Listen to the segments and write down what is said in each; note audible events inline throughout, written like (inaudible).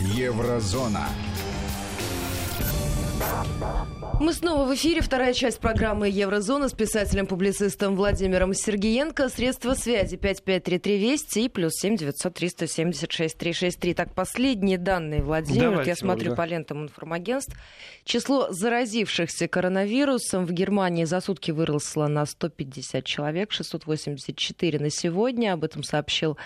Еврозона. Мы снова в эфире. Вторая часть программы «Еврозона» с писателем-публицистом Владимиром Сергеенко. Средства связи 5533 Вести и плюс 7 900 376 363. Так, последние данные, Владимир. Давайте, Я смотрю Ольга. по лентам информагентств. Число заразившихся коронавирусом в Германии за сутки выросло на 150 человек, 684 на сегодня. Об этом сообщил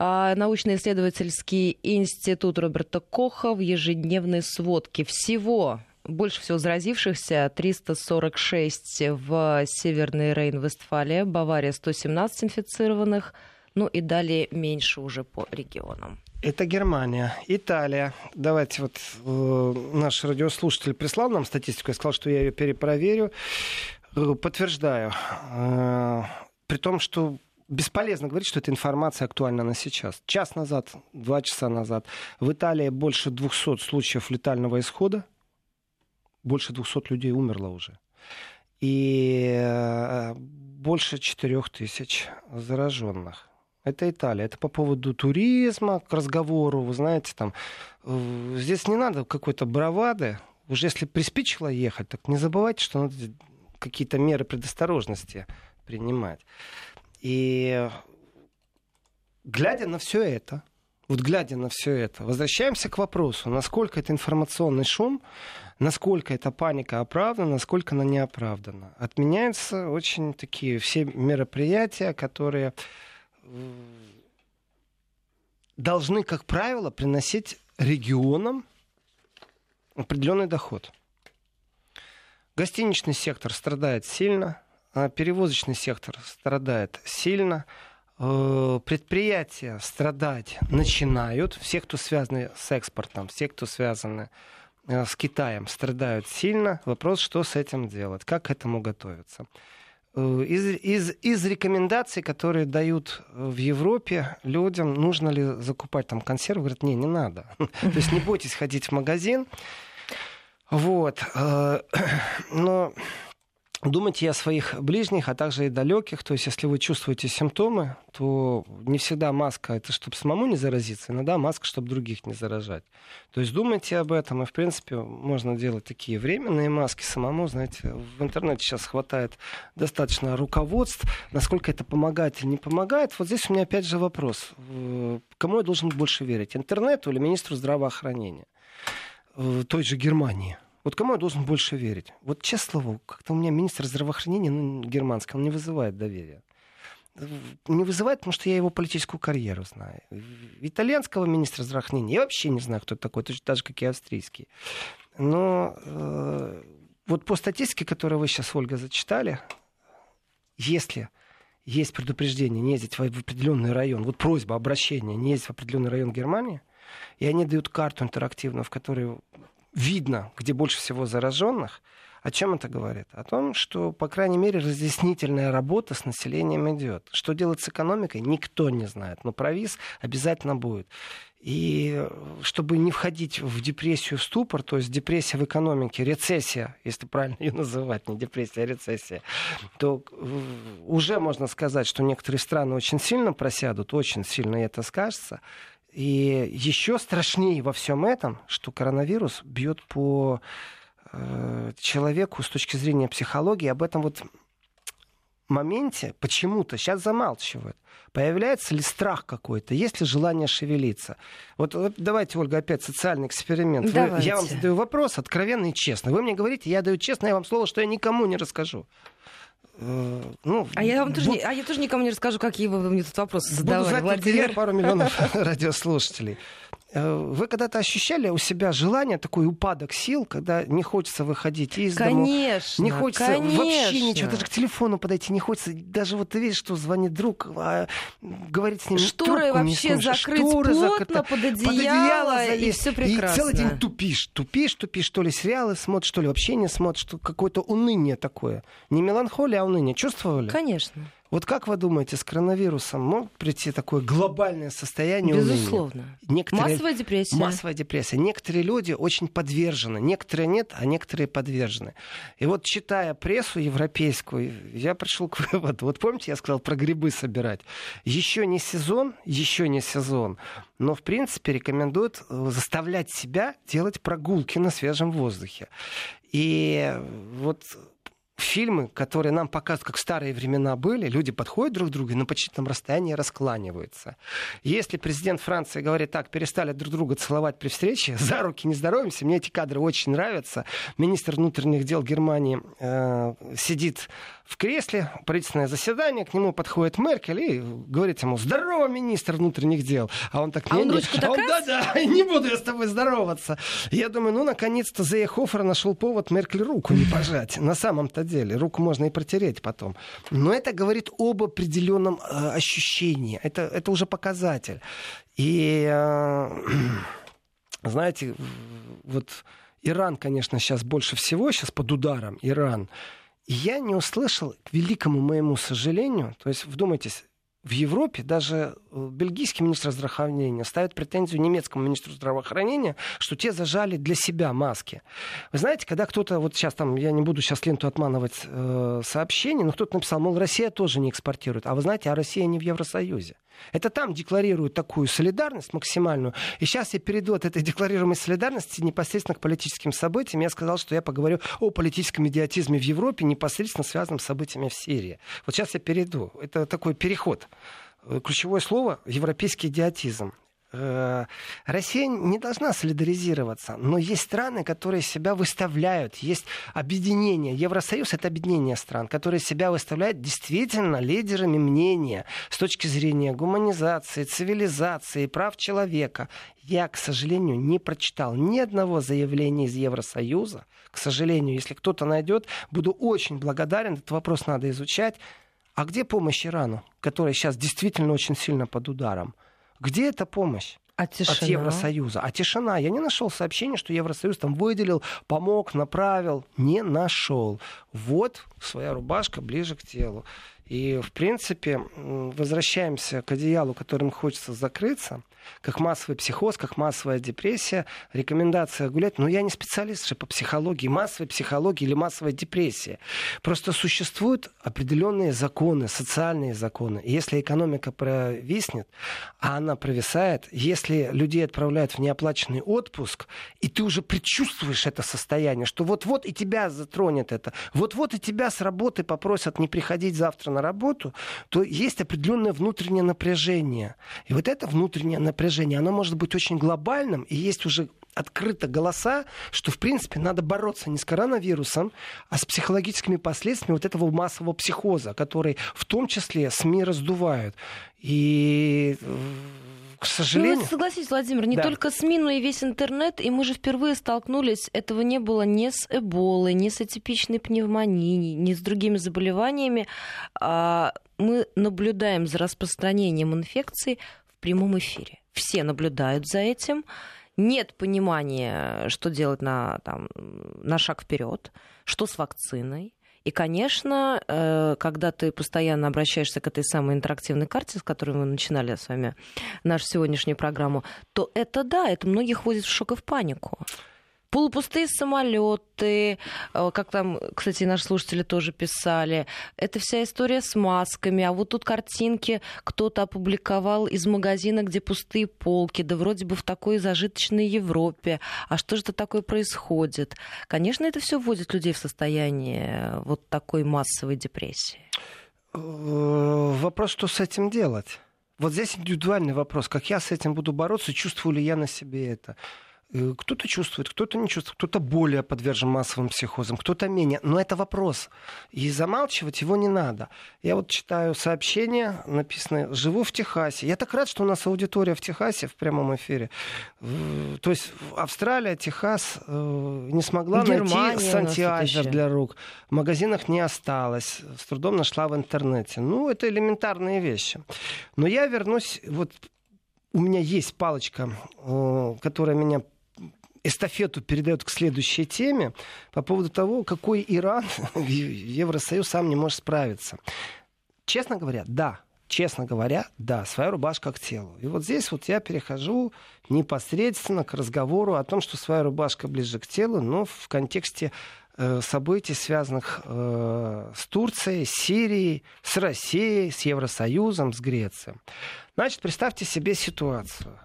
научно-исследовательский институт Роберта Коха в ежедневной сводке. Всего больше всего заразившихся 346 в Северной Рейн-Вестфалия, Бавария 117 инфицированных, ну и далее меньше уже по регионам. Это Германия, Италия. Давайте вот э, наш радиослушатель прислал нам статистику, я сказал, что я ее перепроверю. Э, подтверждаю. Э, при том, что бесполезно говорить, что эта информация актуальна на сейчас. Час назад, два часа назад в Италии больше 200 случаев летального исхода. Больше 200 людей умерло уже. И э, больше 4000 зараженных. Это Италия. Это по поводу туризма, к разговору. Вы знаете, там здесь не надо какой-то бравады. Уже если приспичило ехать, так не забывайте, что надо какие-то меры предосторожности принимать. И глядя на все это, вот глядя на все это, возвращаемся к вопросу, насколько это информационный шум, насколько эта паника оправдана, насколько она не оправдана. Отменяются очень такие все мероприятия, которые э, должны, как правило, приносить регионам определенный доход. Гостиничный сектор страдает сильно, перевозочный сектор страдает сильно, э, предприятия страдать начинают, все, кто связаны с экспортом, все, кто связаны э, с Китаем, страдают сильно. Вопрос, что с этим делать, как к этому готовиться. Э, Из, из, из рекомендаций, которые дают в Европе людям, нужно ли закупать там консервы, говорят, не, не надо. (laughs) То есть не бойтесь ходить в магазин. Вот. (clears throat) Но думайте о своих ближних, а также и далеких. То есть, если вы чувствуете симптомы, то не всегда маска это чтобы самому не заразиться, иногда маска, чтобы других не заражать. То есть думайте об этом, и в принципе можно делать такие временные маски самому. Знаете, в интернете сейчас хватает достаточно руководств, насколько это помогает или не помогает. Вот здесь у меня опять же вопрос: Э, кому я должен больше верить, интернету или министру здравоохранения? э, той же Германии. Вот кому я должен больше верить? Вот, честно слово, как-то у меня министр здравоохранения ну, германский, он не вызывает доверия. Не вызывает, потому что я его политическую карьеру знаю. Итальянского министра здравоохранения я вообще не знаю, кто такой, точно так же, как и австрийский. Но э, вот по статистике, которую вы сейчас, Ольга, зачитали, если есть предупреждение не ездить в определенный район, вот просьба, обращение, не ездить в определенный район Германии, и они дают карту интерактивную, в которой видно, где больше всего зараженных, о чем это говорит? О том, что, по крайней мере, разъяснительная работа с населением идет. Что делать с экономикой, никто не знает. Но провис обязательно будет. И э, чтобы не входить в депрессию, в ступор, то есть депрессия в экономике, рецессия, если правильно (laughs) ее называть, не депрессия, а рецессия, то э, уже можно сказать, что некоторые страны очень сильно просядут, очень сильно это скажется. И еще страшнее во всем этом, что коронавирус бьет по э, человеку с точки зрения психологии. Об этом вот моменте почему-то сейчас замалчивают. Появляется ли страх какой-то, есть ли желание шевелиться? Вот, вот давайте, Ольга, опять социальный эксперимент. Вы- я вам задаю вопрос откровенно и честно. Вы мне говорите, я даю честно, я вам слово, что я никому не расскажу. Ну, А я вам тоже, бу- не- а я тоже никому не расскажу, какие вы мне тут вопросы Буду задавали, знать я и Владимир. пару миллионов (laughs) (laughs) радиослушателей. Э, Вы когда-то ощущали у себя желание, такой упадок сил, когда не хочется выходить из? Конечно, Не хочется конечно. вообще ничего, даже к телефону подойти не хочется. Даже вот ты видишь, что звонит друг, а говорить с ним Шторы не вообще сможешь. закрыть Шторы плотно, закрыты, под одеяло, и залезть. всё И прекрасно. целый день тупишь, тупишь, тупишь, что ли сериалы смотришь, что ли вообще не смотришь, какое-то уныние такое. Не меланхолия, а уныние. Чувствовали? Конечно. Вот как вы думаете, с коронавирусом может прийти такое глобальное состояние Безусловно. Некоторые... Массовая депрессия. Массовая депрессия. Некоторые люди очень подвержены, некоторые нет, а некоторые подвержены. И вот читая прессу европейскую, я пришел к (laughs) выводу. Вот помните, я сказал про грибы собирать. Еще не сезон, еще не сезон. Но, в принципе, рекомендуют э, заставлять себя делать прогулки на свежем воздухе. И вот фильмы, которые нам показывают, как старые времена были, люди подходят друг к другу и на почтительном расстоянии раскланиваются. Если президент Франции говорит так, перестали друг друга целовать при встрече, за руки не здороваемся, мне эти кадры очень нравятся. Министр внутренних дел Германии э, сидит в кресле, правительственное заседание, к нему подходит Меркель и говорит ему, здорово, министр внутренних дел. А он так, а он ручку а он, да-да, (laughs) не буду я с тобой здороваться. Я думаю, ну, наконец-то Зейхофер нашел повод Меркель руку не пожать. На самом-то деле, руку можно и протереть потом. Но это говорит об определенном э, ощущении. Это, это уже показатель. И, э, (clears throat) знаете, вот Иран, конечно, сейчас больше всего, сейчас под ударом Иран – я не услышал, к великому моему сожалению, то есть, вдумайтесь, в Европе даже э, бельгийский министр здравоохранения ставит претензию немецкому министру здравоохранения, что те зажали для себя маски. Вы знаете, когда кто-то, вот сейчас там, я не буду сейчас ленту отманывать э, сообщений, но кто-то написал, мол, Россия тоже не экспортирует. А вы знаете, а Россия не в Евросоюзе. Это там декларируют такую солидарность максимальную. И сейчас я перейду от этой декларируемой солидарности непосредственно к политическим событиям. Я сказал, что я поговорю о политическом идиотизме в Европе, непосредственно связанном с событиями в Сирии. Вот сейчас я перейду. Это такой переход. Ключевое слово – европейский идиотизм. Э, Россия не должна солидаризироваться, но есть страны, которые себя выставляют, есть объединения. Евросоюз — это объединение стран, которые себя выставляют действительно лидерами мнения с точки зрения гуманизации, цивилизации, прав человека. Я, к сожалению, не прочитал ни одного заявления из Евросоюза. К сожалению, если кто-то найдет, буду очень благодарен. Этот вопрос надо изучать. А где помощь Ирану, который сейчас действительно очень сильно под ударом? Где эта помощь? А тишина? от Евросоюза. А тишина. Я не нашел сообщения, что Евросоюз там выделил, помог, направил. Не нашел. Вот своя рубашка ближе к телу. И, в принципе, возвращаемся к одеялу, которым хочется закрыться как массовый психоз, как массовая депрессия, рекомендация гулять. Но я не специалист же по психологии, массовой психологии или массовой депрессии. Просто существуют определенные законы, социальные законы. И если экономика провиснет, а она провисает, если людей отправляют в неоплаченный отпуск, и ты уже предчувствуешь это состояние, что вот-вот и тебя затронет это, вот-вот и тебя с работы попросят не приходить завтра на работу, то есть определенное внутреннее напряжение. И вот это внутреннее напряжение напряжение, оно может быть очень глобальным, и есть уже открыто голоса, что, в принципе, надо бороться не с коронавирусом, а с психологическими последствиями вот этого массового психоза, который в том числе СМИ раздувают. И к сожалению... Ну, согласитесь, Владимир, не да. только СМИ, но и весь интернет, и мы же впервые столкнулись, этого не было ни с эболой, ни с атипичной пневмонией, ни с другими заболеваниями. А мы наблюдаем за распространением инфекции прямом эфире. Все наблюдают за этим, нет понимания, что делать на, там, на шаг вперед, что с вакциной. И, конечно, э, когда ты постоянно обращаешься к этой самой интерактивной карте, с которой мы начинали с вами нашу сегодняшнюю программу, то это да, это многих вводит в шок и в панику полупустые самолеты, э, как там, кстати, наши слушатели тоже писали. Это вся история с масками. А вот тут картинки кто-то опубликовал из магазина, где пустые полки. Да вроде бы в такой зажиточной Европе. А что же это такое происходит? Конечно, это все вводит людей в состояние вот такой массовой депрессии. Э, вопрос, что с этим делать? Вот здесь индивидуальный вопрос. Как я с этим буду бороться, чувствую ли я на себе это? Э, кто-то чувствует, кто-то не чувствует, кто-то более подвержен массовым психозам, кто-то менее. Но это вопрос. И замалчивать его не надо. Я вот читаю сообщение, написано «Живу в Техасе». Я так рад, что у нас аудитория в Техасе в прямом эфире. То есть Австралия, Техас э, не смогла Германия найти сантиайзер для рук. В магазинах не осталось. С трудом нашла в интернете. Ну, это элементарные вещи. Но я вернусь вот у меня есть палочка, э, которая меня эстафету передает к следующей теме по поводу того, какой Иран (laughs) Евросоюз сам не может справиться. Честно говоря, да. Честно говоря, да, своя рубашка к телу. И вот здесь вот я перехожу непосредственно к разговору о том, что своя рубашка ближе к телу, но в контексте э, событий, связанных э, с Турцией, с Сирией, с Россией, с Евросоюзом, с Грецией. Значит, представьте себе ситуацию.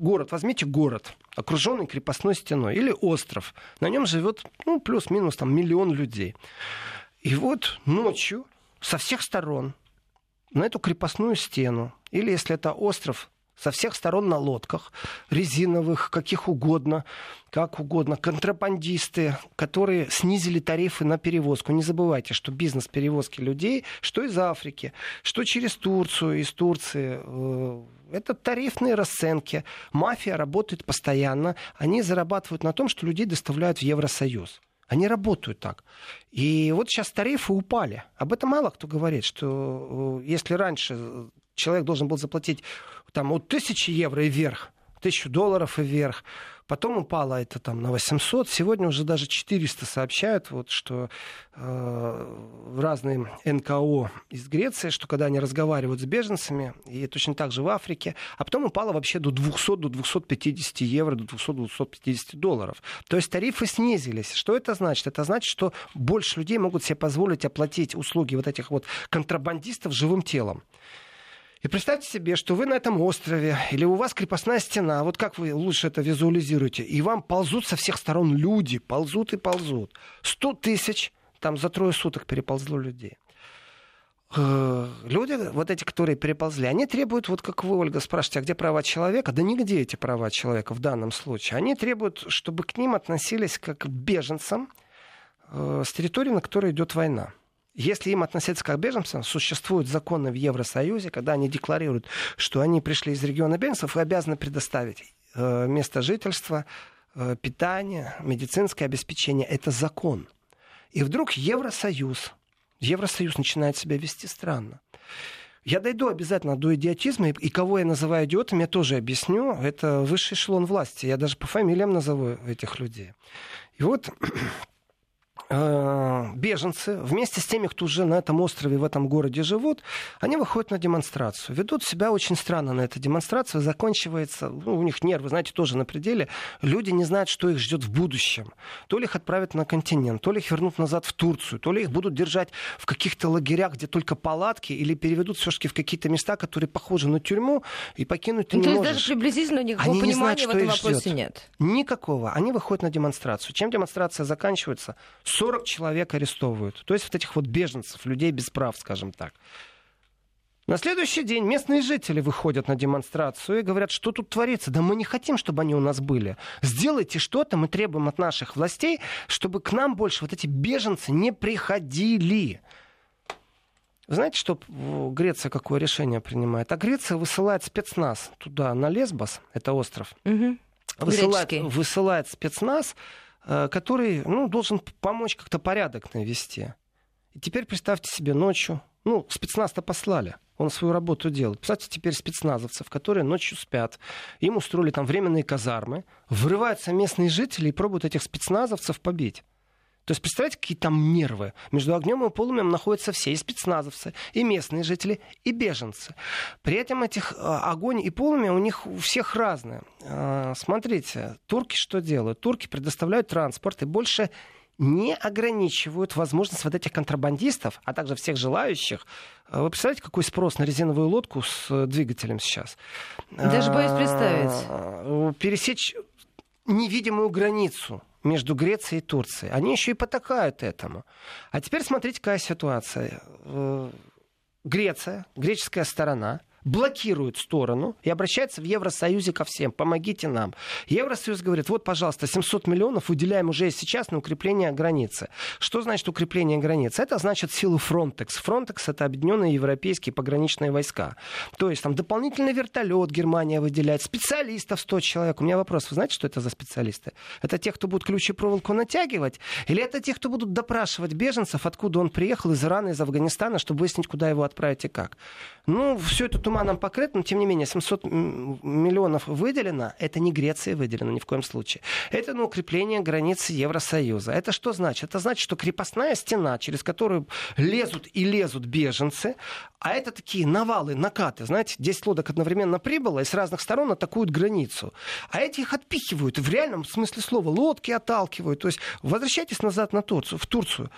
Город, возьмите город, окруженный крепостной стеной, или остров. На нем живет ну, плюс-минус там, миллион людей. И вот ночью со всех сторон на эту крепостную стену, или если это остров, со всех сторон на лодках, резиновых, каких угодно, как угодно, контрабандисты, которые снизили тарифы на перевозку. Не забывайте, что бизнес перевозки людей, что из Африки, что через Турцию, из Турции, э, это тарифные расценки. Мафия работает постоянно. Они зарабатывают на том, что людей доставляют в Евросоюз. Они работают так. И вот сейчас тарифы упали. Об этом мало кто говорит, что э, если раньше человек должен был заплатить там, от тысячи евро и вверх, тысячу долларов и вверх, Потом упало это там на 800. Сегодня уже даже 400 сообщают, вот, что э, разные НКО из Греции, что когда они разговаривают с беженцами, и точно так же в Африке, а потом упало вообще до 200, до 250 евро, до 200-250 долларов. То есть тарифы снизились. Что это значит? Это значит, что больше людей могут себе позволить оплатить услуги вот этих вот контрабандистов живым телом. И представьте себе, что вы на этом острове, или у вас крепостная стена, вот как вы лучше это визуализируете, и вам ползут со всех сторон люди, ползут и ползут. Сто тысяч там за трое суток переползло людей. Э, люди, вот эти, которые переползли, они требуют, вот как вы, Ольга, спрашиваете, а где права человека? Да нигде эти права человека в данном случае. Они требуют, чтобы к ним относились как к беженцам э, с территории, на которой идет война. Если им относиться как беженцам, существуют законы в Евросоюзе, когда они декларируют, что они пришли из региона беженцев, вы обязаны предоставить э, место жительства, э, питание, медицинское обеспечение. Это закон. И вдруг Евросоюз, Евросоюз начинает себя вести странно. Я дойду обязательно до идиотизма, и кого я называю идиотом, я тоже объясню. Это высший эшелон власти. Я даже по фамилиям назову этих людей. И вот беженцы вместе с теми, кто уже на этом острове, в этом городе живут, они выходят на демонстрацию. Ведут себя очень странно на этой демонстрации. Заканчивается, ну, у них нервы, знаете, тоже на пределе. Люди не знают, что их ждет в будущем. То ли их отправят на континент, то ли их вернут назад в Турцию, то ли их будут держать в каких-то лагерях, где только палатки, или переведут все-таки в какие-то места, которые похожи на тюрьму, и покинуть ты ну, не то есть можешь. даже приблизительно никакого они понимания не знают, в этом вопросе ждет. нет? Никакого. Они выходят на демонстрацию. Чем демонстрация заканчивается? 40 человек арестовывают. То есть вот этих вот беженцев, людей без прав, скажем так. На следующий день местные жители выходят на демонстрацию и говорят, что тут творится. Да мы не хотим, чтобы они у нас были. Сделайте что-то, мы требуем от наших властей, чтобы к нам больше вот эти беженцы не приходили. знаете, что Греция какое решение принимает? А Греция высылает спецназ туда, на Лесбос, это остров. Угу. Высылает, высылает спецназ, который ну, должен помочь как-то порядок навести. И теперь представьте себе ночью, ну, спецназ-то послали, он свою работу делает. Представьте теперь спецназовцев, которые ночью спят, им устроили там временные казармы, врываются местные жители и пробуют этих спецназовцев побить. То есть, представляете, какие там нервы. Между огнем и полумем находятся все, и спецназовцы, и местные жители, и беженцы. При этом этих а, огонь и полумя у них у всех разные. А, смотрите, турки что делают? Турки предоставляют транспорт и больше не ограничивают возможность вот этих контрабандистов, а также всех желающих. А, вы представляете, какой спрос на резиновую лодку с э, двигателем сейчас? Даже боюсь представить. Пересечь невидимую границу между Грецией и Турцией. Они еще и потакают этому. А теперь смотрите, какая ситуация. Э, Греция, греческая сторона блокирует сторону и обращается в Евросоюзе ко всем. Помогите нам. Евросоюз говорит, вот, пожалуйста, 700 миллионов выделяем уже сейчас на укрепление границы. Что значит укрепление границы? Это значит силу Frontex. Frontex — это объединенные европейские пограничные войска. То есть там дополнительный вертолет Германия выделяет, специалистов 100 человек. У меня вопрос, вы знаете, что это за специалисты? Это те, кто будут ключи проволоку натягивать? Или это те, кто будут допрашивать беженцев, откуда он приехал, из Ирана, из Афганистана, чтобы выяснить, куда его отправить и как? Ну, все это туманом покрыт, но тем не менее 700 миллионов выделено. Это не Греции выделено ни в коем случае. Это на укрепление границы Евросоюза. Это что значит? Это значит, что крепостная стена, через которую лезут и лезут беженцы, а это такие навалы, накаты. Знаете, 10 лодок одновременно прибыло и с разных сторон атакуют границу. А эти их отпихивают. В реальном смысле слова лодки отталкивают. То есть возвращайтесь назад на Турцию, в Турцию.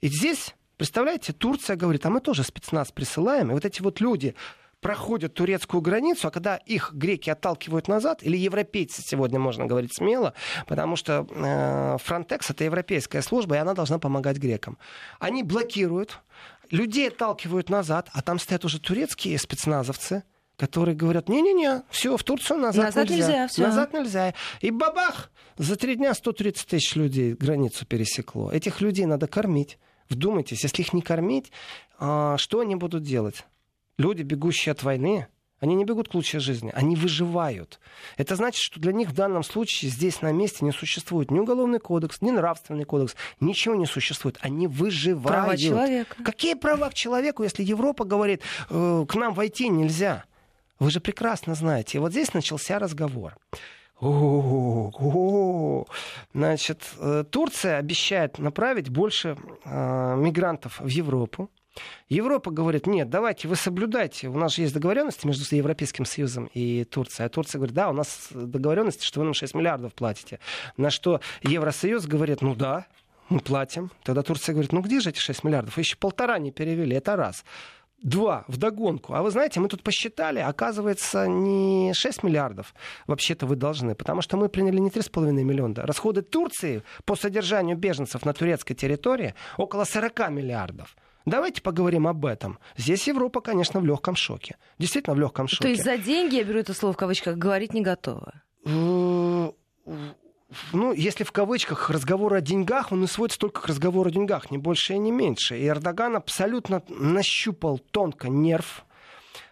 И здесь Представляете, Турция говорит, а мы тоже спецназ присылаем. И вот эти вот люди проходят турецкую границу, а когда их греки отталкивают назад, или европейцы сегодня можно говорить смело, потому что э, Frontex это европейская служба, и она должна помогать грекам. Они блокируют, людей отталкивают назад, а там стоят уже турецкие спецназовцы, которые говорят, не-не-не, все, в Турцию назад, назад нельзя. нельзя все. Назад нельзя. И бабах! За три дня 130 тысяч людей границу пересекло. Этих людей надо кормить. Вдумайтесь, если их не кормить, а, что они будут делать? Люди, бегущие от войны, они не бегут к лучшей жизни, они выживают. Это значит, что для них в данном случае здесь на месте не существует ни уголовный кодекс, ни нравственный кодекс, ничего не существует. Они выживают. Права человека. Какие права к человеку, если Европа говорит, э, к нам войти нельзя? Вы же прекрасно знаете. И вот здесь начался разговор. Значит, э, Турция обещает направить больше э, мигрантов в Европу. Европа говорит, нет, давайте вы соблюдайте. У нас же есть договоренности между Европейским Союзом и Турцией. А Турция говорит, да, у нас договоренности, что вы нам 6 миллиардов платите. На что Евросоюз говорит, ну да, мы платим. Тогда Турция говорит, ну где же эти 6 миллиардов? Еще полтора не перевели, это раз. Два в догонку. А вы знаете, мы тут посчитали, оказывается, не 6 миллиардов вообще-то вы должны, потому что мы приняли не 3,5 миллиона. Расходы Турции по содержанию беженцев на турецкой территории около 40 миллиардов. Давайте поговорим об этом. Здесь Европа, конечно, в легком шоке. Действительно, в легком шоке. То есть за деньги, я беру это слово в кавычках, говорить не готова? Э, ну, если в кавычках разговор о деньгах, он и сводится только к разговору о деньгах, не больше и не меньше. И Эрдоган абсолютно нащупал тонко нерв,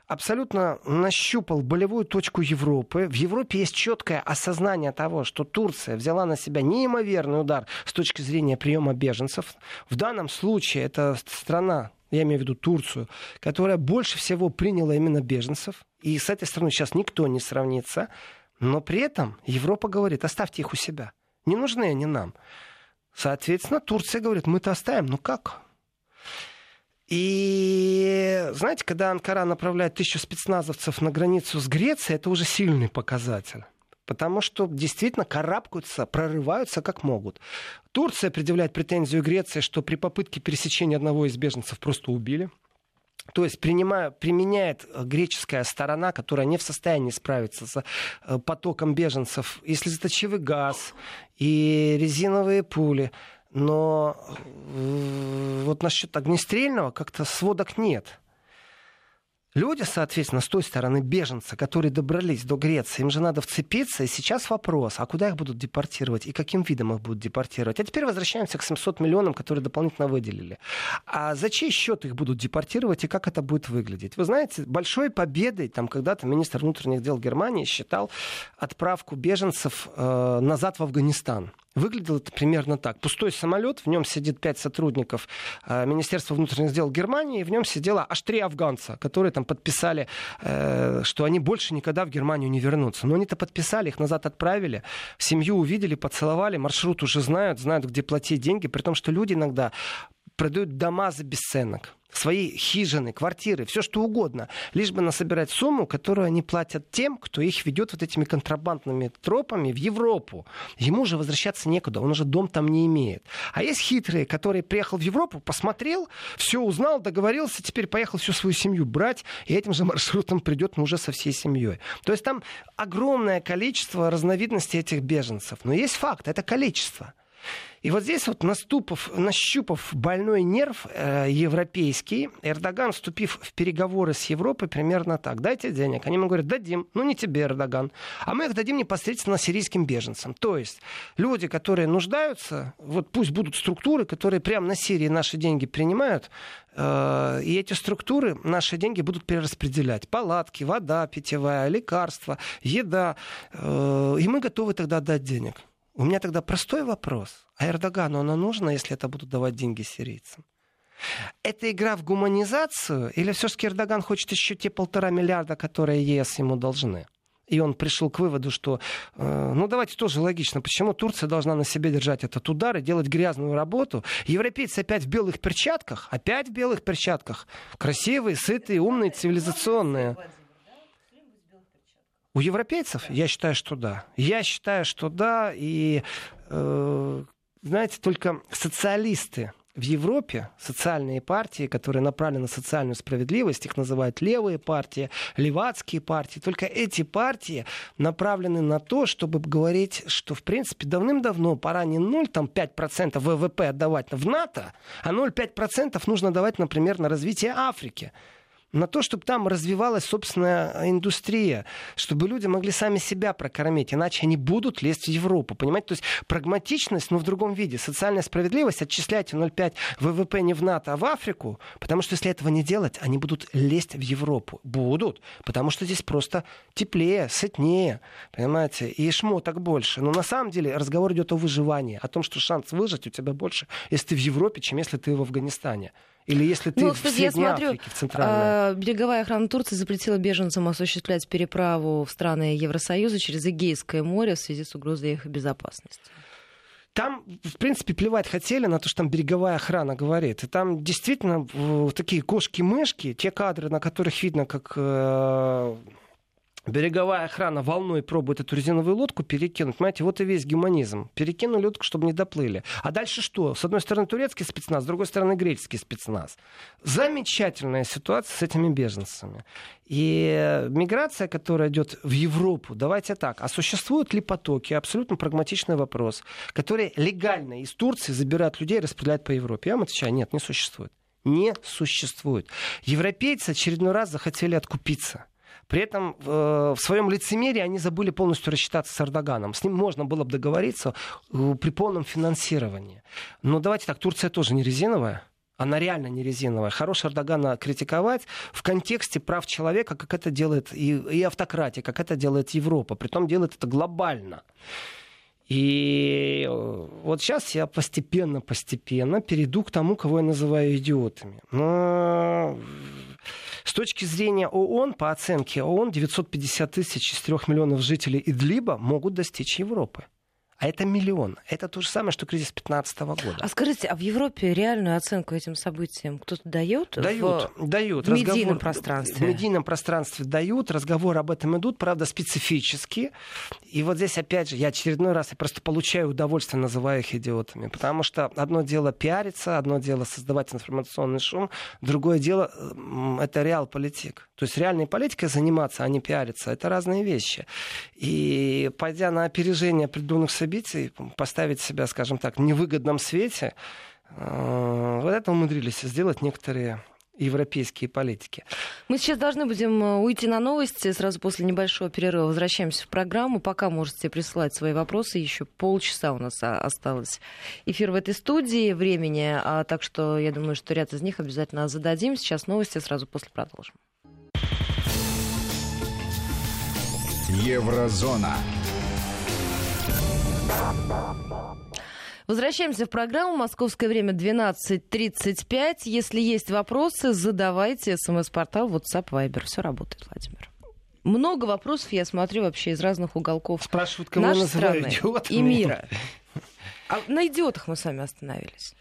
абсолютно нащупал болевую точку Европы. В Европе есть четкое осознание того, что Турция взяла на себя неимоверный удар с точки зрения приема беженцев. В данном случае это страна, я имею в виду Турцию, которая больше всего приняла именно беженцев. И с этой стороны сейчас никто не сравнится. Но при этом Европа говорит, оставьте их у себя. Не нужны они нам. Соответственно, Турция говорит, мы-то оставим. Ну как? И знаете, когда Анкара направляет тысячу спецназовцев на границу с Грецией, это уже сильный показатель. Потому что действительно карабкаются, прорываются как могут. Турция предъявляет претензию Греции, что при попытке пересечения одного из беженцев просто убили. То есть принимая, применяет греческая сторона, которая не в состоянии справиться с э, потоком беженцев, и слезоточивый газ, и резиновые пули. Но э, вот насчет огнестрельного как-то сводок нет. Люди, соответственно, с той стороны беженцы, которые добрались до Греции, им же надо вцепиться. И сейчас вопрос, а куда их будут депортировать и каким видом их будут депортировать? А теперь возвращаемся к 700 миллионам, которые дополнительно выделили. А за чей счет их будут депортировать и как это будет выглядеть? Вы знаете, большой победой, там когда-то министр внутренних дел Германии считал отправку беженцев э, назад в Афганистан. Выглядело это примерно так. Пустой самолет, в нем сидит пять сотрудников э, Министерства внутренних дел Германии, и в нем сидело аж три афганца, которые там подписали, э, что они больше никогда в Германию не вернутся. Но они-то подписали, их назад отправили, семью увидели, поцеловали, маршрут уже знают, знают, где платить деньги, при том, что люди иногда продают дома за бесценок свои хижины, квартиры, все что угодно, лишь бы насобирать сумму, которую они платят тем, кто их ведет вот этими контрабандными тропами в Европу. Ему же возвращаться некуда, он уже дом там не имеет. А есть хитрые, которые приехал в Европу, посмотрел, все узнал, договорился, теперь поехал всю свою семью брать, и этим же маршрутом придет, но уже со всей семьей. То есть там огромное количество разновидностей этих беженцев. Но есть факт, это количество. И вот здесь вот наступав, нащупав больной нерв э, европейский, Эрдоган, вступив в переговоры с Европой, примерно так. Дайте денег. Они ему говорят, дадим. Ну, не тебе, Эрдоган. А мы их дадим непосредственно сирийским беженцам. То есть люди, которые нуждаются, вот пусть будут структуры, которые прямо на Сирии наши деньги принимают, э, и эти структуры наши деньги будут перераспределять. Палатки, вода питьевая, лекарства, еда. Э, и мы готовы тогда дать денег. У меня тогда простой вопрос. А Эрдогану оно нужно, если это будут давать деньги сирийцам? Это игра в гуманизацию или все-таки Эрдоган хочет еще те полтора миллиарда, которые ЕС ему должны? И он пришел к выводу, что, э, ну давайте тоже логично, почему Турция должна на себе держать этот удар и делать грязную работу. Европейцы опять в белых перчатках, опять в белых перчатках. Красивые, сытые, умные, цивилизационные. У европейцев? Я считаю, что да. Я считаю, что да. И, э, знаете, только социалисты в Европе социальные партии, которые направлены на социальную справедливость, их называют левые партии, левацкие партии, только эти партии направлены на то, чтобы говорить, что, в принципе, давным-давно пора не 0, там, 5% ВВП отдавать в НАТО, а 0,5% нужно давать, например, на развитие Африки на то, чтобы там развивалась собственная индустрия, чтобы люди могли сами себя прокормить, иначе они будут лезть в Европу, понимаете? То есть прагматичность, но в другом виде. Социальная справедливость, отчисляйте 0,5 ВВП не в НАТО, а в Африку, потому что если этого не делать, они будут лезть в Европу. Будут, потому что здесь просто теплее, сытнее, понимаете? И шмоток больше. Но на самом деле разговор идет о выживании, о том, что шанс выжить у тебя больше, если ты в Европе, чем если ты в Афганистане. Или если ты ну, кстати, в я смотрю, Африке, в Центральной? Э, береговая охрана Турции запретила беженцам осуществлять переправу в страны Евросоюза через Эгейское море в связи с угрозой их безопасности. Там, в принципе, плевать хотели на то, что там береговая охрана говорит. И там действительно такие кошки-мышки, те кадры, на которых видно, как э, береговая охрана волной пробует эту резиновую лодку перекинуть. Понимаете, вот и весь гуманизм. Перекинули лодку, чтобы не доплыли. А дальше что? С одной стороны турецкий спецназ, с другой стороны греческий спецназ. Замечательная ситуация с этими беженцами. И миграция, которая идет в Европу, давайте так, а существуют ли потоки? Абсолютно прагматичный вопрос, которые легально из Турции забирают людей и распределяют по Европе. Я вам отвечаю, нет, не существует. Не существует. Европейцы очередной раз захотели откупиться. При этом э, в своем лицемерии они забыли полностью рассчитаться с Эрдоганом. С ним можно было бы договориться э, при полном финансировании. Но давайте так, Турция тоже не резиновая. Она реально не резиновая. Хорош Эрдогана критиковать в контексте прав человека, как это делает и, и автократия, как это делает Европа. Притом делает это глобально. И э, вот сейчас я постепенно-постепенно перейду к тому, кого я называю идиотами. Но с точки зрения ООН, по оценке ООН, 950 тысяч из 3 миллионов жителей Идлиба могут достичь Европы. А это миллион. Это то же самое, что кризис 2015 года. А скажите, а в Европе реальную оценку этим событиям кто-то дает? Дают, в дают. В медийном разговор, пространстве. В медийном пространстве дают, разговоры об этом идут, правда, специфически. И вот здесь, опять же, я очередной раз я просто получаю удовольствие, называя их идиотами. Потому что одно дело пиариться, одно дело создавать информационный шум, другое дело — это реал-политик. То есть реальной политикой заниматься, а не пиариться — это разные вещи. И пойдя на опережение определенных событий, событий, поставить себя, скажем так, в невыгодном свете, э, вот это умудрились сделать некоторые европейские политики. Мы сейчас должны будем э, уйти на новости. Сразу после небольшого перерыва возвращаемся в программу. Пока можете присылать свои вопросы. Еще полчаса у нас осталось эфир в этой студии времени. А, так что я думаю, что ряд из них обязательно зададим. Сейчас новости, сразу после продолжим. Еврозона. Возвращаемся в программу. Московское время 12.35. Если есть вопросы, задавайте. СМС-портал, WhatsApp, Viber. Все работает, Владимир. Много вопросов, я смотрю, вообще из разных уголков Спрашивают, кого нашей страны идиотами. и мира. А на идиотах мы с вами остановились.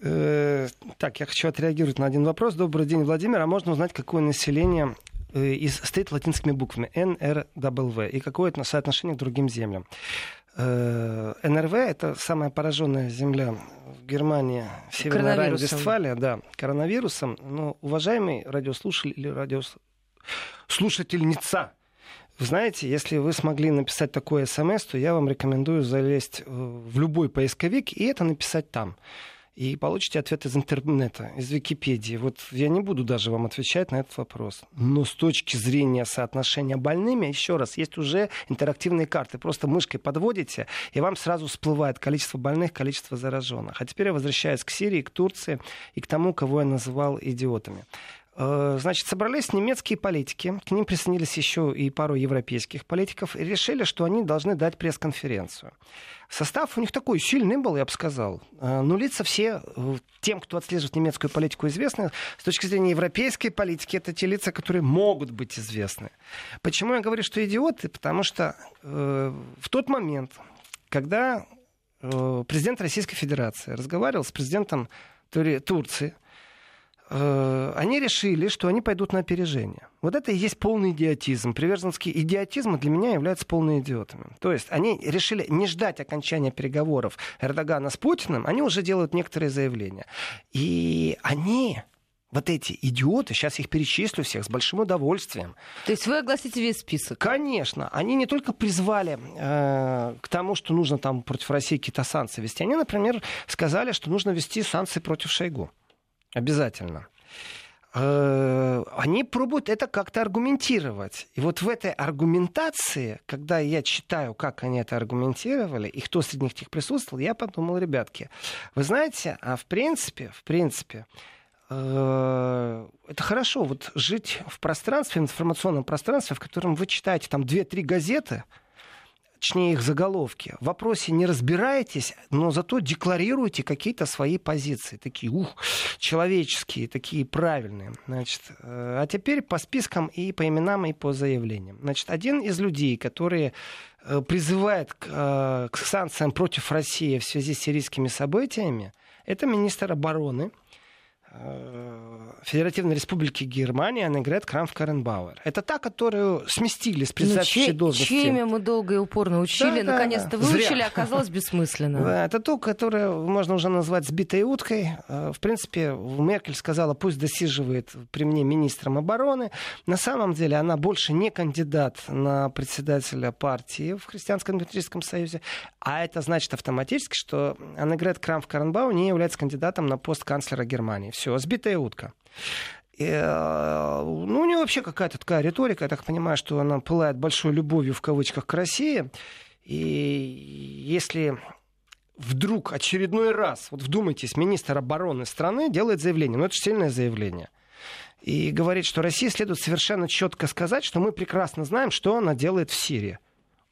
Э, так, я хочу отреагировать на один вопрос. Добрый день, Владимир. А можно узнать, какое население э, из, стоит латинскими буквами НРВ и какое это соотношение к другим землям? Э, НРВ это самая пораженная земля в Германии, Северная Райн-Вестфалия, да, коронавирусом. Но, уважаемый радиослушатель или радиослушательница, вы знаете, если вы смогли написать такое смс, то я вам рекомендую залезть в любой поисковик и это написать там и получите ответ из интернета, из Википедии. Вот я не буду даже вам отвечать на этот вопрос. Но с точки зрения соотношения больными, еще раз, есть уже интерактивные карты. Просто мышкой подводите, и вам сразу всплывает количество больных, количество зараженных. А теперь я возвращаюсь к Сирии, к Турции и к тому, кого я называл идиотами. Э, значит, собрались немецкие политики, к ним присоединились еще и пару европейских политиков, и решили, что они должны дать пресс-конференцию. Состав у них такой сильный был, я бы сказал. Э, но лица все, э, тем, кто отслеживает немецкую политику, известны. С точки зрения европейской политики, это те лица, которые могут быть известны. Почему я говорю, что идиоты? Потому что э, в тот момент, когда э, президент Российской Федерации разговаривал с президентом Турции, они решили, что они пойдут на опережение. Вот это и есть полный идиотизм. Приверженский идиотизм для меня являются полными идиотами. То есть они решили не ждать окончания переговоров Эрдогана с Путиным, они уже делают некоторые заявления. И они вот эти идиоты, сейчас их перечислю всех с большим удовольствием. То есть вы огласите весь список? Конечно. Они не только призвали э, к тому, что нужно там против России какие-то санкции вести, они, например, сказали, что нужно вести санкции против Шойгу. Обязательно э, они пробуют это как-то аргументировать. И вот в этой аргументации, когда я читаю, как они это аргументировали, и кто среди них присутствовал, я подумал, ребятки, вы знаете, а в принципе, в принципе, э, это хорошо, вот жить в пространстве, в информационном пространстве, в котором вы читаете там 2-3 газеты, точнее их заголовки. В вопросе не разбираетесь, но зато декларируете какие-то свои позиции. Такие, ух, человеческие, такие правильные. Значит, э, а теперь по спискам и по именам, и по заявлениям. Значит, один из людей, которые э, призывает к, э, к санкциям против России в связи с сирийскими событиями, это министр обороны Федеративной Республики Германия Аннегрет Крамф-Каренбауэр. Это та, которую сместили с председательской ну, должности. Чьими мы долго и упорно учили, да, наконец-то да. выучили, Зря. оказалось (laughs) бессмысленно. Да, это ту, которую можно уже назвать сбитой уткой. Э, в принципе, Меркель сказала, пусть досиживает при мне министром обороны. На самом деле она больше не кандидат на председателя партии в Христианском демократическом союзе, а это значит автоматически, что Аннегрет Крамф-Каренбауэр не является кандидатом на пост канцлера Германии все, сбитая утка. И, э, ну, у нее вообще какая-то такая риторика, я так понимаю, что она пылает большой любовью в кавычках к России. И если вдруг очередной раз, вот вдумайтесь, министр обороны страны делает заявление, ну это же сильное заявление, и говорит, что России следует совершенно четко сказать, что мы прекрасно знаем, что она делает в Сирии.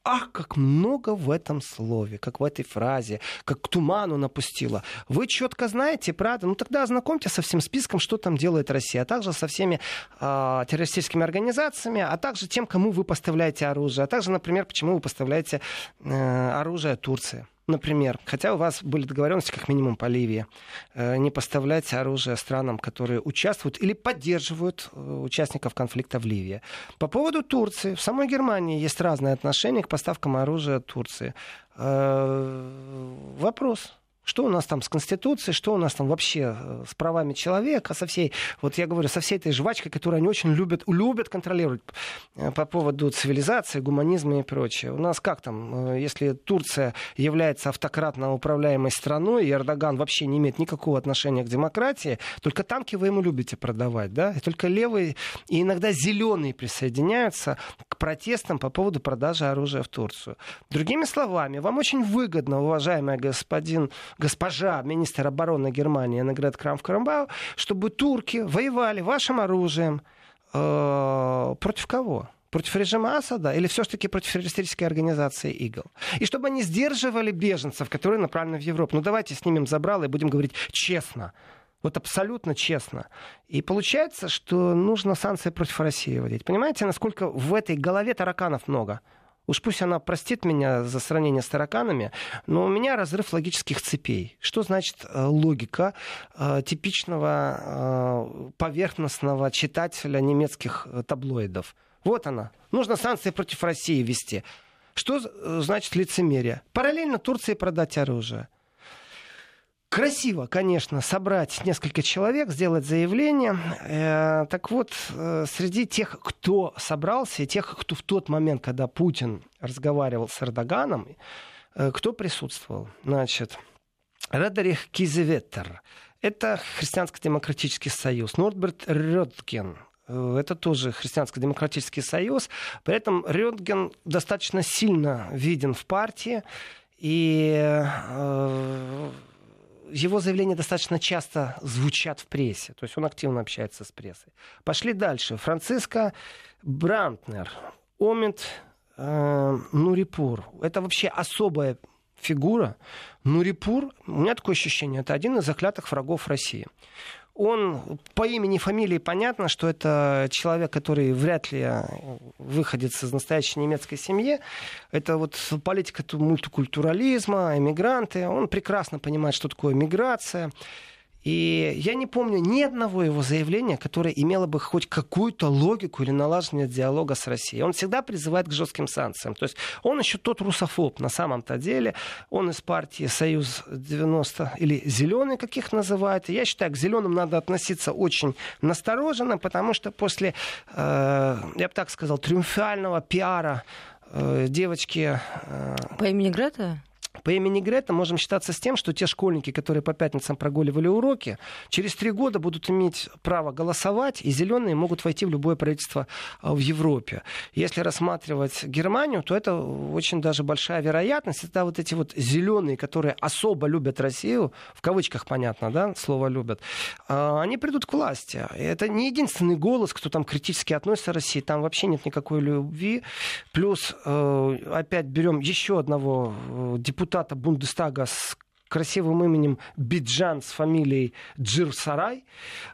Ах, как много в этом слове, как в этой фразе, как к туману напустила. Вы четко знаете, правда? Ну тогда ознакомьтесь со всем списком, что там делает Россия, а также со всеми э, террористическими организациями, а также тем, кому вы поставляете оружие, а также, например, почему вы поставляете э, оружие Турции например, хотя у вас были договоренности как минимум по Ливии, э, не поставлять оружие странам, которые участвуют или поддерживают э, участников конфликта в Ливии. По поводу Турции, в самой Германии есть разные отношения к поставкам оружия Турции. Э, вопрос. Что у нас там с Конституцией, что у нас там вообще э, с правами человека, со всей, вот я говорю, со всей этой жвачкой, которую они очень любят, любят контролировать э, по поводу цивилизации, гуманизма и прочее. У нас как там, э, если Турция является автократно управляемой страной, и Эрдоган вообще не имеет никакого отношения к демократии, только танки вы ему любите продавать, да, и только левые и иногда зеленые присоединяются к протестам по поводу продажи оружия в Турцию. Другими словами, вам очень выгодно, уважаемый господин госпожа министр обороны Германии Наград Крамф-Карамбау, чтобы турки воевали вашим оружием э, против кого? Против режима Асада или все-таки против террористической организации ИГЛ? И чтобы они сдерживали беженцев, которые направлены в Европу. Ну давайте снимем забрало и будем говорить честно. Вот абсолютно честно. И получается, что нужно санкции против России вводить. Понимаете, насколько в этой голове тараканов много? Уж пусть она простит меня за сравнение с тараканами, но у меня разрыв логических цепей. Что значит э, логика э, типичного э, поверхностного читателя немецких таблоидов? Вот она. Нужно санкции против России ввести. Что значит лицемерие? Параллельно Турции продать оружие. Красиво, конечно, собрать несколько человек, сделать заявление. Э, так вот, э, среди тех, кто собрался, и тех, кто в тот момент, когда Путин разговаривал с Эрдоганом, э, кто присутствовал? Значит, Радарих Кизеветтер. Это Христианско-демократический союз. Нордберт Рёдген. Это тоже Христианско-демократический союз. При этом Рёдген достаточно сильно виден в партии. И его заявления достаточно часто звучат в прессе. То есть он активно общается с прессой. Пошли дальше. Франциско Брантнер, Омид э, Нурипур. Это вообще особая фигура. Нурипур, у меня такое ощущение, это один из заклятых врагов России он по имени и фамилии понятно, что это человек, который вряд ли выходит из настоящей немецкой семьи. Это вот политика мультикультурализма, эмигранты. Он прекрасно понимает, что такое миграция. И я не помню ни одного его заявления, которое имело бы хоть какую-то логику или налаживание диалога с Россией. Он всегда призывает к жестким санкциям. То есть он еще тот русофоб на самом-то деле. Он из партии Союз 90 или Зеленый, каких называют. я считаю, к зеленым надо относиться очень настороженно, потому что после, э, я бы так сказал, триумфального пиара э, девочки... Э, По имени Грета? По имени Грета можем считаться с тем, что те школьники, которые по пятницам прогуливали уроки, через три года будут иметь право голосовать, и зеленые могут войти в любое правительство а, в Европе. Если рассматривать Германию, то это очень даже большая вероятность. Это вот эти вот зеленые, которые особо любят Россию, в кавычках понятно, да, слово любят, а, они придут к власти. Это не единственный голос, кто там критически относится к России, там вообще нет никакой любви. Плюс э, опять берем еще одного э, депутата депутата Бундестага с красивым именем Биджан с фамилией Джирсарай,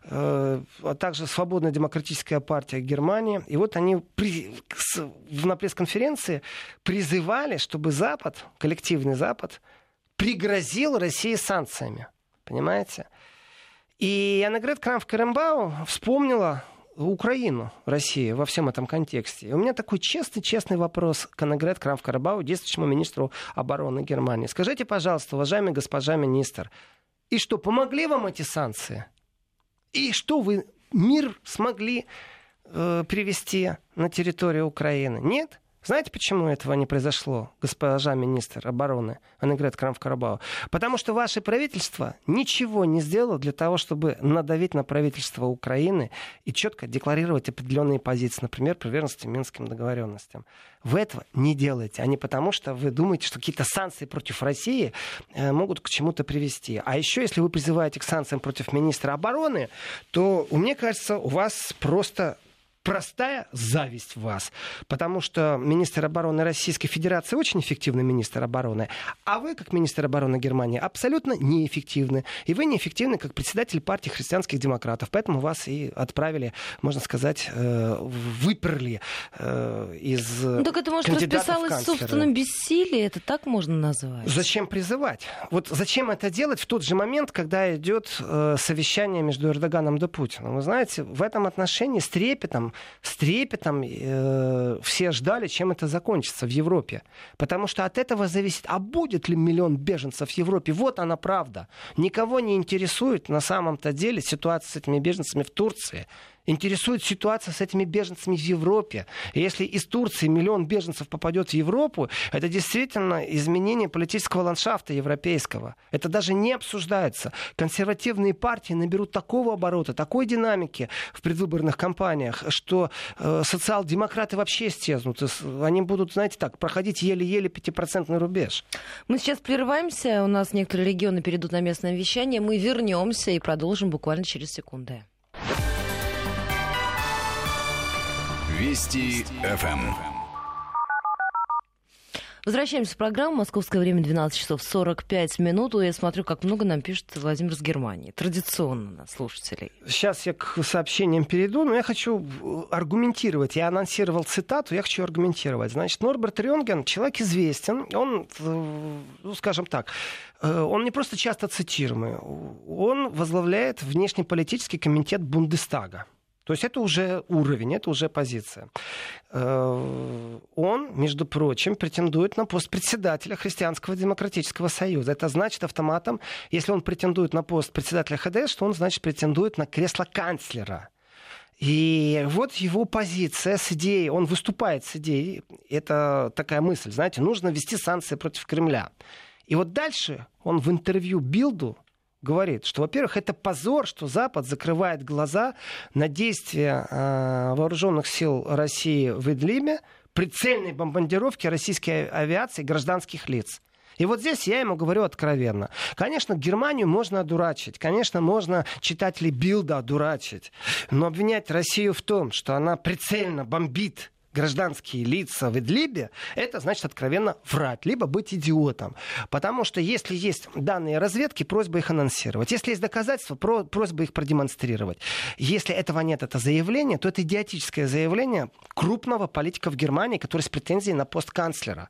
э, а также Свободная демократическая партия Германии. И вот они при, на пресс-конференции призывали, чтобы Запад, коллективный Запад, пригрозил России санкциями. Понимаете? И Аннегрет Крамф-Каренбау вспомнила Украину, Россия во всем этом контексте. И у меня такой честный-честный вопрос к Аннегрет Крамф-Карабау, действующему министру обороны Германии. Скажите, пожалуйста, уважаемый госпожа министр, и что, помогли вам эти санкции? И что вы мир смогли э, привести на территорию Украины? Нет? Знаете, почему этого не произошло, госпожа министр обороны Аннегрет Крамф-Карабау? Потому что ваше правительство ничего не сделало для того, чтобы надавить на правительство Украины и четко декларировать определенные позиции, например, приверженности Минским договоренностям. Вы этого не делаете, а не потому, что вы думаете, что какие-то санкции против России э, могут к чему-то привести. А еще, если вы призываете к санкциям против министра обороны, то, мне кажется, у вас просто простая зависть в вас. Потому что министр обороны Российской Федерации очень эффективный министр обороны, а вы, как министр обороны Германии, абсолютно неэффективны. И вы неэффективны, как председатель партии христианских демократов. Поэтому вас и отправили, можно сказать, э, выперли э, из Ну так это, может, расписалось в собственном бессилии, это так можно назвать? Зачем призывать? Вот зачем это делать в тот же момент, когда идет э, совещание между Эрдоганом и Путиным? Вы знаете, в этом отношении с трепетом с трепетом э, все ждали, чем это закончится в Европе. Потому что от этого зависит, а будет ли миллион беженцев в Европе. Вот она правда. Никого не интересует на самом-то деле ситуация с этими беженцами в Турции интересует ситуация с этими беженцами в Европе. И если из Турции миллион беженцев попадет в Европу, это действительно изменение политического ландшафта европейского. Это даже не обсуждается. Консервативные партии наберут такого оборота, такой динамики в предвыборных кампаниях, что э, социал-демократы вообще исчезнут. Они будут, знаете, так, проходить еле-еле пятипроцентный рубеж. Мы сейчас прерываемся, у нас некоторые регионы перейдут на местное вещание. Мы вернемся и продолжим буквально через секунды. Вести ФМ. Возвращаемся в программу. Московское время 12 часов 45 минут. Я смотрю, как много нам пишет Владимир с Германии. Традиционно на слушателей. Сейчас я к сообщениям перейду, но я хочу аргументировать. Я анонсировал цитату, я хочу аргументировать. Значит, Норберт Рёнген, человек известен. Он, ну, скажем так, э, он не просто часто цитируемый. Он возглавляет внешнеполитический комитет Бундестага. То есть это уже уровень, это уже позиция. Э, он, между прочим, претендует на пост председателя Христианского демократического союза. Это значит автоматом, если он претендует на пост председателя ХДС, что он, значит, претендует на кресло канцлера. И вот его позиция с идеей, он выступает с идеей, это такая мысль, знаете, нужно ввести санкции против Кремля. И вот дальше он в интервью Билду говорит, что, во-первых, это позор, что Запад закрывает глаза на действия э, вооруженных сил России в Идлибе, прицельной бомбардировки российской авиации гражданских лиц. И вот здесь я ему говорю откровенно. Конечно, Германию можно одурачить. Конечно, можно читателей Билда одурачить. Но обвинять Россию в том, что она прицельно бомбит гражданские лица в Идлибе, это значит откровенно врать, либо быть идиотом. Потому что если есть данные разведки, просьба их анонсировать. Если есть доказательства, просьба их продемонстрировать. Если этого нет, это заявление, то это идиотическое заявление крупного политика в Германии, который с претензией на пост канцлера.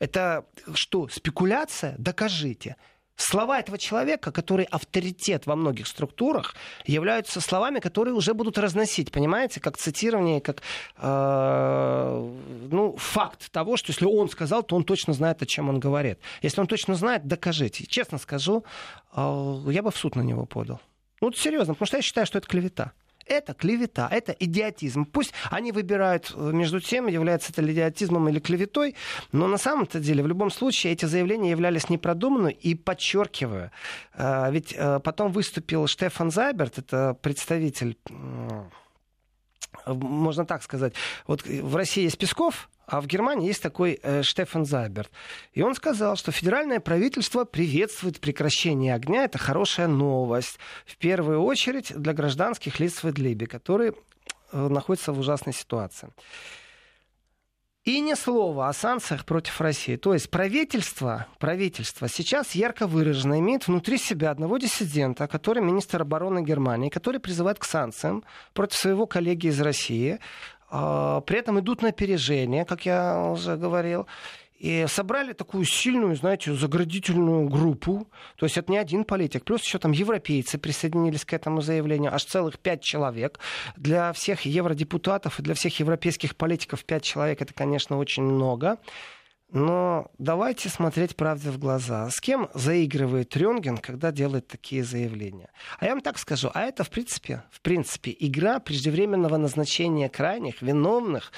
Это что, спекуляция? Докажите. Слова этого человека, который авторитет во многих структурах, являются словами, которые уже будут разносить, понимаете, как цитирование, как э, ну, факт того, что если он сказал, то он точно знает, о чем он говорит. Если он точно знает, докажите. Честно скажу, э, я бы в суд на него подал. Ну, серьезно, потому что я считаю, что это клевета. Это клевета, это идиотизм. Пусть они выбирают э, между тем, является это идиотизмом или клеветой, но на самом-то деле в любом случае эти заявления являлись непродуманными и подчеркиваю. Э, ведь э, потом выступил Штефан Зайберт, это представитель можно так сказать. Вот в России есть Песков, а в Германии есть такой э, Штефан Зайберт. И он сказал, что федеральное правительство приветствует прекращение огня. Это хорошая новость. В первую очередь для гражданских лиц в Идлибе, которые э, находятся в ужасной ситуации. И ни слова о санкциях против России. То есть правительство, правительство сейчас ярко выраженно имеет внутри себя одного диссидента, который министр обороны Германии, который призывает к санкциям против своего коллеги из России. А, при этом идут на опережение, как я уже говорил. И собрали такую сильную, знаете, заградительную группу. То есть это не один политик. Плюс еще там европейцы присоединились к этому заявлению. Аж целых пять человек. Для всех евродепутатов и для всех европейских политиков пять человек это, конечно, очень много. Но давайте смотреть правде в глаза. С кем заигрывает Рёнген, когда делает такие заявления? А я вам так скажу, а это, в принципе, в принципе игра преждевременного назначения крайних, виновных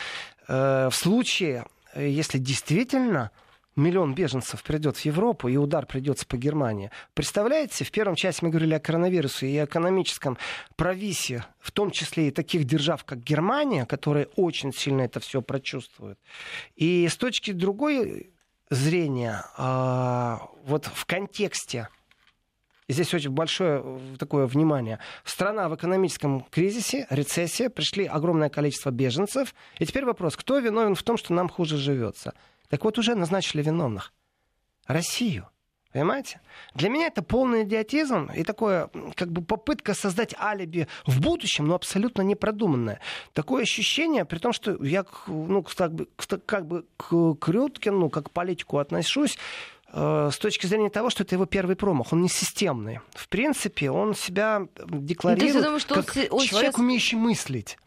э, в случае, э, если действительно миллион беженцев придет в Европу, и удар придется по Германии. Представляете, в первом части мы говорили о коронавирусе и экономическом провисе, в том числе и таких держав, как Германия, которые очень сильно это все прочувствуют. И с точки другой зрения, а, вот в контексте здесь очень большое такое внимание. Страна в экономическом кризисе, рецессия, пришли огромное количество беженцев. И теперь вопрос, кто виновен в том, что нам хуже живется? Так вот, уже назначили виновных. Россию. Понимаете? Для меня это полный идиотизм и такое, как бы попытка создать алиби в будущем, но абсолютно непродуманное. Такое ощущение, при том, что я ну, как бы, как бы к Крюткину, как к политику отношусь, э, с точки зрения того, что это его первый промах. Он не системный. В принципе, он себя декларирует ну, думаешь, как он, он человек, сейчас... умеющий мыслить.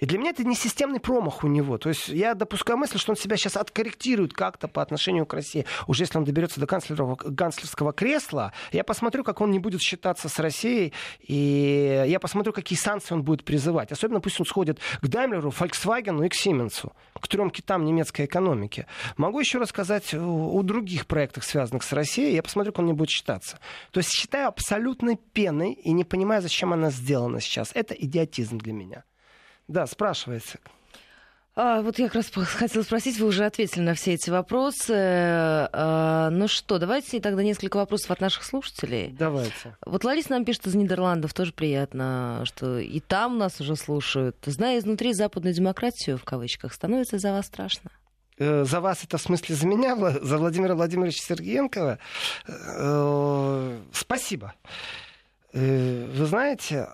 И для меня это не системный промах у него. То есть я допускаю мысль, что он себя сейчас откорректирует как-то по отношению к России. Уже если он доберется до канцлерского кресла, я посмотрю, как он не будет считаться с Россией, и я посмотрю, какие санкции он будет призывать. Особенно пусть он сходит к Даймлеру, Volkswagen и к Сименсу, к трем китам немецкой экономики. Могу еще рассказать о других проектах, связанных с Россией. Я посмотрю, как он не будет считаться. То есть считаю абсолютной пеной и не понимаю, зачем она сделана сейчас. Это идиотизм для меня. Да, спрашивается. А, вот я как раз хотела спросить, вы уже ответили на все эти вопросы. А, ну что, давайте тогда несколько вопросов от наших слушателей. Давайте. Вот Лариса нам пишет из Нидерландов, тоже приятно, что и там нас уже слушают. Зная изнутри западную демократию, в кавычках, становится за вас страшно? Э, за вас это в смысле за меня, за Владимира Владимировича Сергеенкова? Э, спасибо. Э, вы знаете,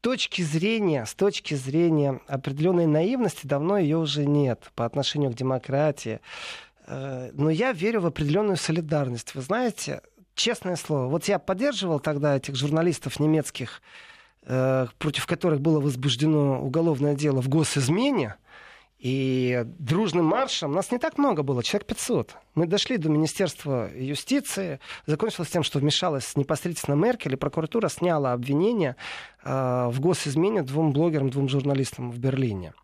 точки зрения, с точки зрения определенной наивности, давно ее уже нет по отношению к демократии. Э, но я верю в определенную солидарность. Вы знаете, честное слово, вот я поддерживал тогда этих журналистов немецких, э, против которых было возбуждено уголовное дело в госизмене, и дружным маршем, нас не так много было, человек 500. Мы дошли до Министерства юстиции, закончилось тем, что вмешалась непосредственно Меркель, и прокуратура сняла обвинение э, в госизмене двум блогерам, двум журналистам в Берлине.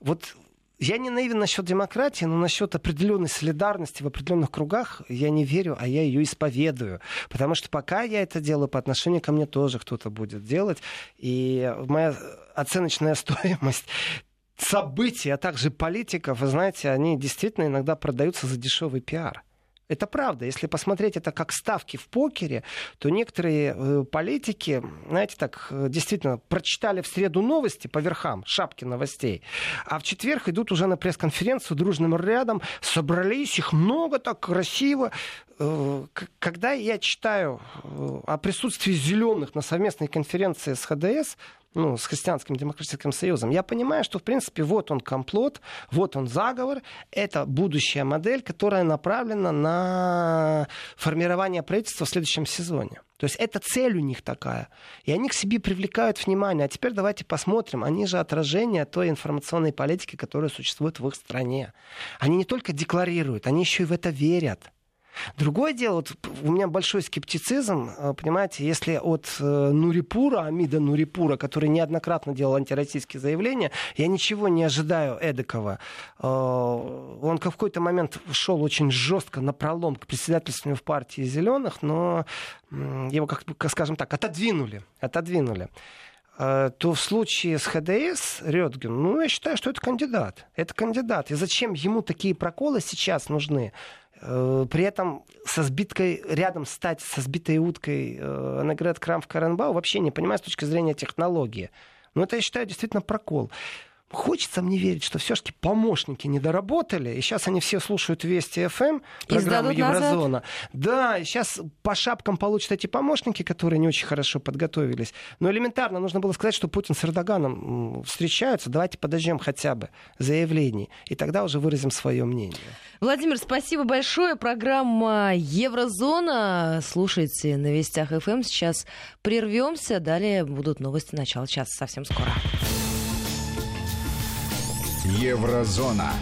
Вот я не наивен насчет демократии, но насчет определенной солидарности в определенных кругах я не верю, а я ее исповедую. Потому что пока я это делаю, по отношению ко мне тоже кто-то будет делать. И моя оценочная (laughs) стоимость события, а также политиков, вы знаете, они действительно иногда продаются за дешевый пиар. Это правда. Если посмотреть это как ставки в покере, то некоторые э, политики, знаете, так э, действительно прочитали в среду новости по верхам, шапки новостей, а в четверг идут уже на пресс-конференцию дружным рядом, собрались, их много так красиво. Э, когда я читаю о присутствии зеленых на совместной конференции с ХДС, ну, с Христианским демократическим союзом, я понимаю, что, в принципе, вот он комплот, вот он заговор, это будущая модель, которая направлена на формирование правительства в следующем сезоне. То есть это цель у них такая. И они к себе привлекают внимание. А теперь давайте посмотрим. Они же отражение той информационной политики, которая существует в их стране. Они не только декларируют, они еще и в это верят. Другое дело, вот у меня большой скептицизм, э, понимаете, если от э, Нурипура, Амида Нурипура, который неоднократно делал антироссийские заявления, я ничего не ожидаю эдакого. Э, он в какой-то момент шел очень жестко на пролом к председательству в партии зеленых, но его, как, скажем так, отодвинули. отодвинули то в случае с ХДС Рёдген, ну, я считаю, что это кандидат. Это кандидат. И зачем ему такие проколы сейчас нужны? Э, при этом со сбиткой, рядом стать со сбитой уткой э, говорит Крам в Каренбау вообще не понимаю с точки зрения технологии. Но это, я считаю, действительно прокол. Хочется мне верить, что все-таки помощники не доработали, и сейчас они все слушают Вести ФМ, эм, программу Еврозона. Назад? Да, сейчас по шапкам получат эти помощники, которые не очень хорошо подготовились. Но элементарно нужно было сказать, что Путин с Эрдоганом встречаются, давайте подождем хотя бы заявлений, и тогда уже выразим свое мнение. Владимир, спасибо большое. Программа Еврозона. Слушайте на Вестях ФМ. Эм. Сейчас прервемся. Далее будут новости начала часа. Совсем скоро. Еврозона.